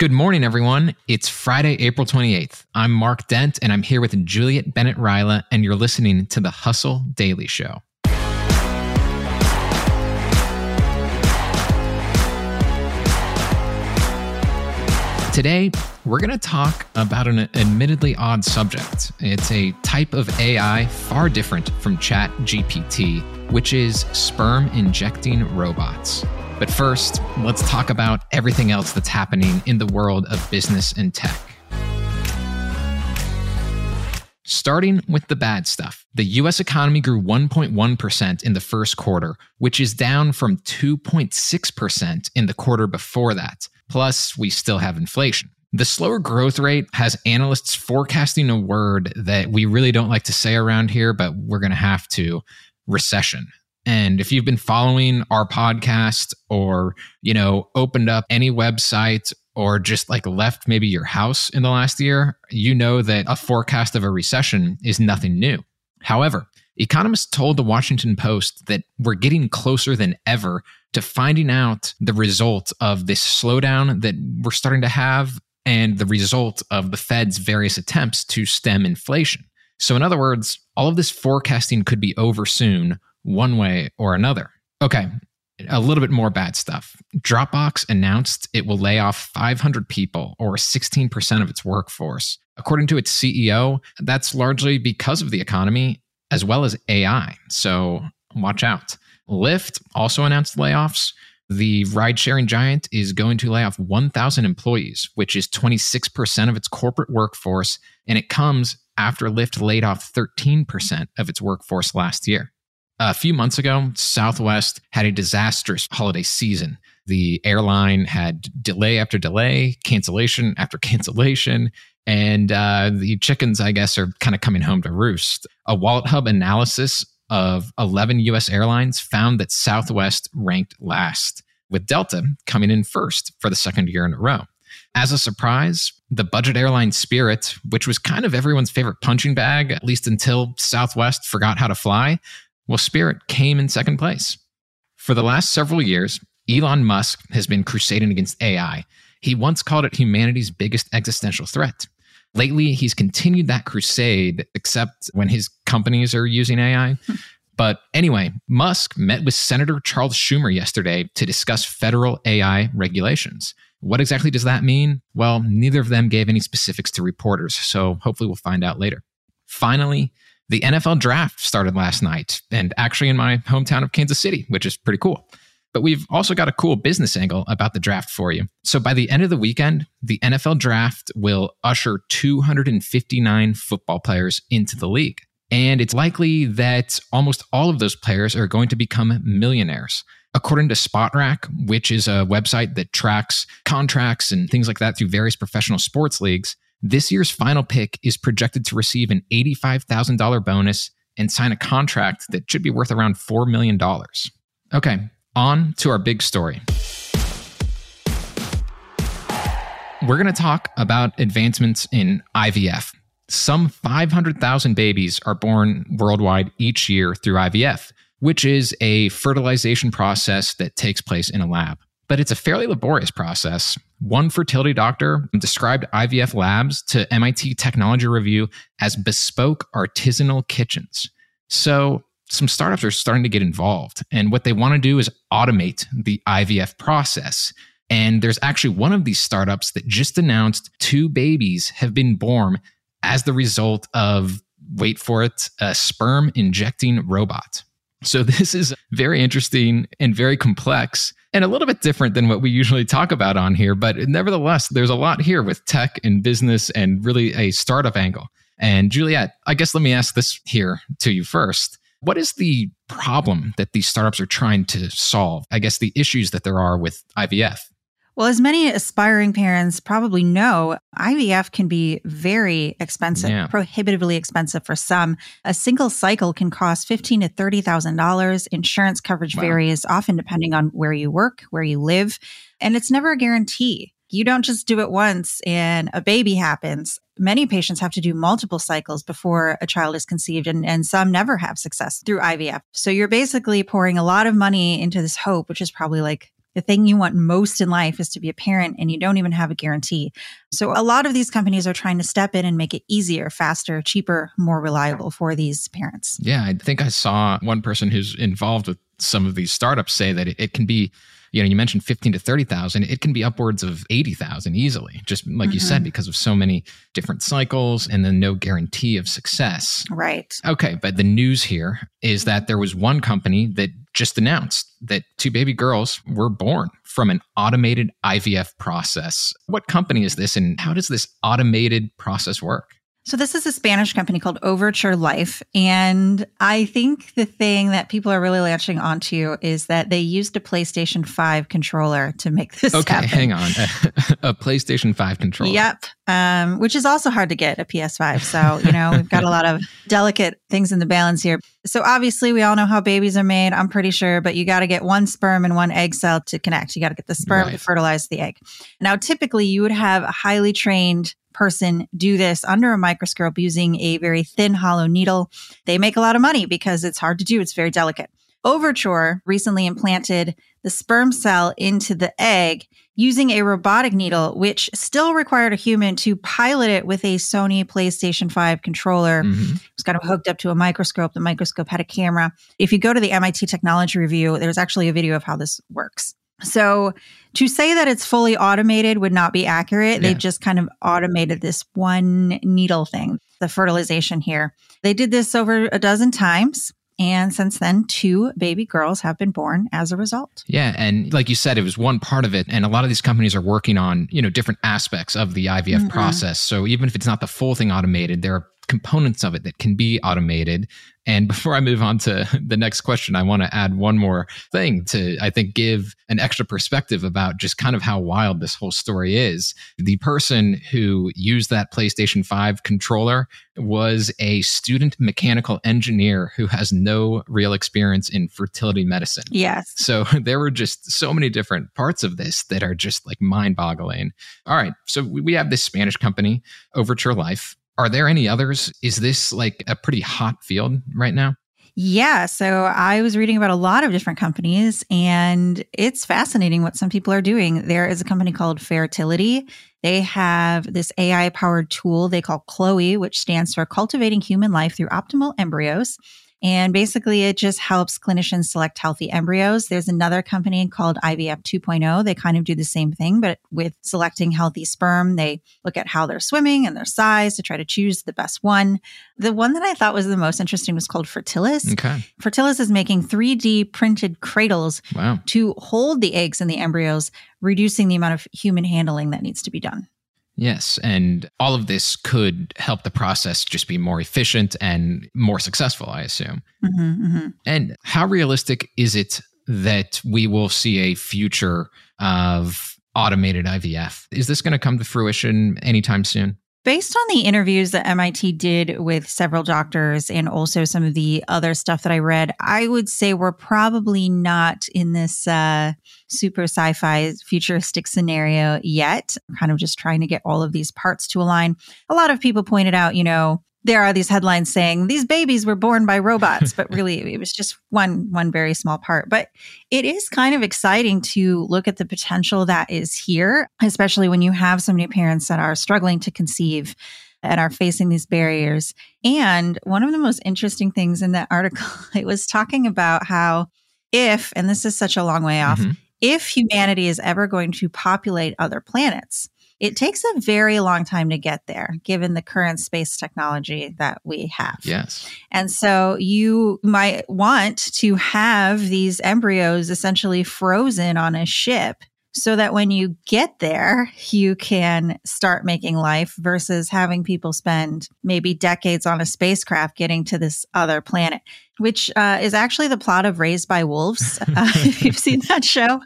Good morning, everyone. It's Friday, April 28th. I'm Mark Dent, and I'm here with Juliet Bennett Rylah, and you're listening to the Hustle Daily Show. Today, we're going to talk about an admittedly odd subject. It's a type of AI far different from Chat GPT, which is sperm injecting robots. But first, let's talk about everything else that's happening in the world of business and tech. Starting with the bad stuff, the US economy grew 1.1% in the first quarter, which is down from 2.6% in the quarter before that. Plus, we still have inflation. The slower growth rate has analysts forecasting a word that we really don't like to say around here, but we're going to have to recession. And if you've been following our podcast or, you know, opened up any website or just like left maybe your house in the last year, you know that a forecast of a recession is nothing new. However, economists told the Washington Post that we're getting closer than ever to finding out the result of this slowdown that we're starting to have and the result of the Fed's various attempts to stem inflation. So, in other words, all of this forecasting could be over soon, one way or another. Okay, a little bit more bad stuff. Dropbox announced it will lay off 500 people, or 16% of its workforce. According to its CEO, that's largely because of the economy as well as AI. So watch out. Lyft also announced layoffs. The ride sharing giant is going to lay off 1,000 employees, which is 26% of its corporate workforce. And it comes after Lyft laid off 13% of its workforce last year. A few months ago, Southwest had a disastrous holiday season. The airline had delay after delay, cancellation after cancellation, and uh, the chickens, I guess, are kind of coming home to roost. A Wallet Hub analysis of 11 US airlines found that Southwest ranked last, with Delta coming in first for the second year in a row. As a surprise, the budget airline Spirit, which was kind of everyone's favorite punching bag, at least until Southwest forgot how to fly, well, Spirit came in second place. For the last several years, Elon Musk has been crusading against AI. He once called it humanity's biggest existential threat. Lately, he's continued that crusade, except when his companies are using AI. Hmm. but anyway, Musk met with Senator Charles Schumer yesterday to discuss federal AI regulations. What exactly does that mean? Well, neither of them gave any specifics to reporters, so hopefully we'll find out later. Finally, the NFL draft started last night, and actually in my hometown of Kansas City, which is pretty cool. But we've also got a cool business angle about the draft for you. So by the end of the weekend, the NFL draft will usher 259 football players into the league. And it's likely that almost all of those players are going to become millionaires. According to Spotrac, which is a website that tracks contracts and things like that through various professional sports leagues, this year's final pick is projected to receive an $85,000 bonus and sign a contract that should be worth around $4 million. Okay, on to our big story. We're going to talk about advancements in IVF. Some 500,000 babies are born worldwide each year through IVF, which is a fertilization process that takes place in a lab but it's a fairly laborious process. One fertility doctor described IVF labs to MIT Technology Review as bespoke artisanal kitchens. So, some startups are starting to get involved. And what they want to do is automate the IVF process. And there's actually one of these startups that just announced two babies have been born as the result of, wait for it, a sperm injecting robot. So, this is very interesting and very complex and a little bit different than what we usually talk about on here. But nevertheless, there's a lot here with tech and business and really a startup angle. And Juliet, I guess let me ask this here to you first. What is the problem that these startups are trying to solve? I guess the issues that there are with IVF. Well, as many aspiring parents probably know, IVF can be very expensive, Yeah. prohibitively expensive for some. A single cycle can cost fifteen to thirty thousand dollars. Insurance coverage Wow. varies often depending on where you work, where you live, and it's never a guarantee. You don't just do it once and a baby happens. Many patients have to do multiple cycles before a child is conceived, and, and some never have success through IVF. So you're basically pouring a lot of money into this hope, which is probably like the thing you want most in life is to be a parent and you don't even have a guarantee. So a lot of these companies are trying to step in and make it easier, faster, cheaper, more reliable for these parents. Yeah, I think I saw one person who's involved with some of these startups say that it, it can be, you know, you mentioned 15 to 30,000, it can be upwards of 80,000 easily, just like you said, Mhm. because of so many different cycles and then no guarantee of success. Right. Okay, but the news here is that there was one company that just announced that two baby girls were born from an automated IVF process. What company is this and how does this automated process work? So this is a Spanish company called Overture Life. And I think the thing that people are really latching onto is that they used a PlayStation 5 controller to make this Okay, happen. hang on. a PlayStation 5 controller. Yep. Um, which is also hard to get a PS5. So, you know, we've got a lot of delicate things in the balance here. So, obviously, we all know how babies are made, I'm pretty sure, but you got to get one sperm and one egg cell to connect. You got to get the sperm to fertilize the egg. Now, typically, you would have a highly trained person do this under a microscope using a very thin, hollow needle. They make a lot of money because it's hard to do, it's very delicate. Overture recently implanted the sperm cell into the egg using a robotic needle, which still required a human to pilot it with a Sony PlayStation 5 controller. Mhm. It was kind of hooked up to a microscope. The microscope had a camera. If you go to the MIT Technology Review, there's actually a video of how this works. So, to say that it's fully automated would not be accurate. Yeah. They just kind of automated this one needle thing, the fertilization here. They did this over a dozen times. And since then, two baby girls have been born as a result. Yeah, and like you said, it was one part of it, and a lot of these companies are working on you know different aspects of the IVF Mhm. process. So even if it's not the full thing automated, there are components of it that can be automated. And before I move on to the next question, I want to add one more thing to I think give an extra perspective about just kind of how wild this whole story is. The person who used that PlayStation 5 controller was a student mechanical engineer who has no real experience in fertility medicine. Yes. So there were just so many different parts of this that are just like mind boggling. All right. So we we have this Spanish company, Overture Life. Are there any others? Is this like a pretty hot field right now? Yeah. So I was reading about a lot of different companies, and it's fascinating what some people are doing. There is a company called Fairtility. They have this AI powered tool they call Chloe, which stands for Cultivating Human Life Through Optimal Embryos. And basically, it just helps clinicians select healthy embryos. There's another company called IVF 2.0. They kind of do the same thing, but with selecting healthy sperm, they look at how they're swimming and their size to try to choose the best one. The one that I thought was the most interesting was called Fertilis. Okay. Fertilis is making 3D printed cradles Wow. to hold the eggs and the embryos, reducing the amount of human handling that needs to be done. Yes. And all of this could help the process just be more efficient and more successful, I assume. hmm hmm And how realistic is it that we will see a future of automated IVF? Is this going to come to fruition anytime soon? Based on the interviews that MIT did with several doctors and also some of the other stuff that I read, I would say we're probably not in this uh, super sci fi futuristic scenario yet. kind of just trying to get all of these parts to align. A lot of people pointed out, you know, there are these headlines saying these babies were born by robots, but really it was just one one very small part. But it is kind of exciting to look at the potential that is here, especially when you have so many parents that are struggling to conceive and are facing these barriers. And one of the most interesting things in that article, it was talking about how if, and this is such a long way off, Mhm. if humanity is ever going to populate other planets, it takes a very long time to get there, given the current space technology that we have. Yes. And so you might want to have these embryos essentially frozen on a ship so that when you get there, you can start making life versus having people spend maybe decades on a spacecraft getting to this other planet, which uh, is actually the plot of Raised by Wolves. Uh, if you've seen that show.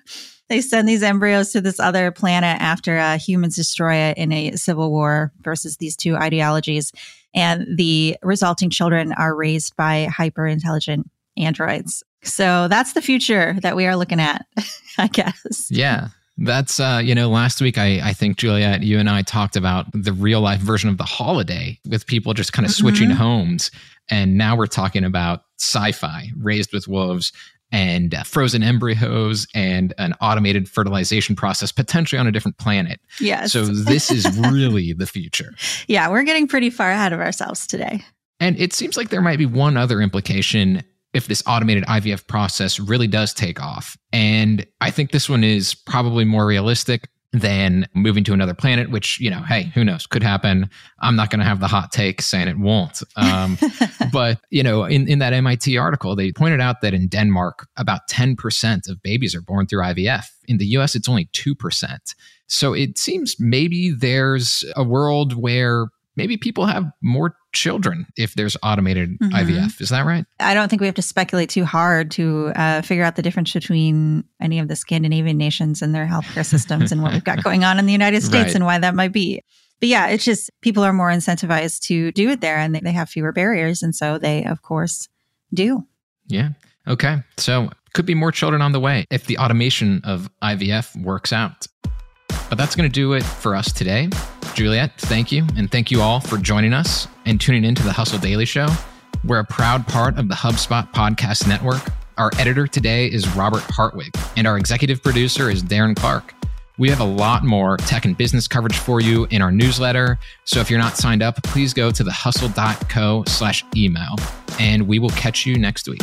They send these embryos to this other planet after uh, humans destroy it in a civil war versus these two ideologies. And the resulting children are raised by hyper intelligent androids. So that's the future that we are looking at, I guess. Yeah. That's uh, you know, last week I I think Juliet, you and I talked about the real life version of the holiday with people just kind of mm-hmm. switching homes, and now we're talking about sci-fi raised with wolves and uh, frozen embryos and an automated fertilization process potentially on a different planet. Yes. So this is really the future. Yeah, we're getting pretty far ahead of ourselves today. And it seems like there might be one other implication if this automated IVF process really does take off. And I think this one is probably more realistic than moving to another planet, which, you know, hey, who knows, could happen. I'm not going to have the hot take saying it won't. Um, but, you know, in, in that MIT article, they pointed out that in Denmark, about 10% of babies are born through IVF. In the US, it's only 2%. So it seems maybe there's a world where maybe people have more children if there's automated mm-hmm. IVF. Is that right? I don't think we have to speculate too hard to uh, figure out the difference between any of the Scandinavian nations and their healthcare systems and what we've got going on in the United States right. and why that might be. But yeah, it's just people are more incentivized to do it there and they have fewer barriers. And so they, of course, do. Yeah. Okay. So could be more children on the way if the automation of IVF works out. But that's going to do it for us today. Juliet, thank you. And thank you all for joining us and tuning in to the Hustle Daily Show. We're a proud part of the HubSpot Podcast Network. Our editor today is Robert Hartwig, and our executive producer is Darren Clarke. We have a lot more tech and business coverage for you in our newsletter. So if you're not signed up, please go to thehustle.co slash email, and we will catch you next week.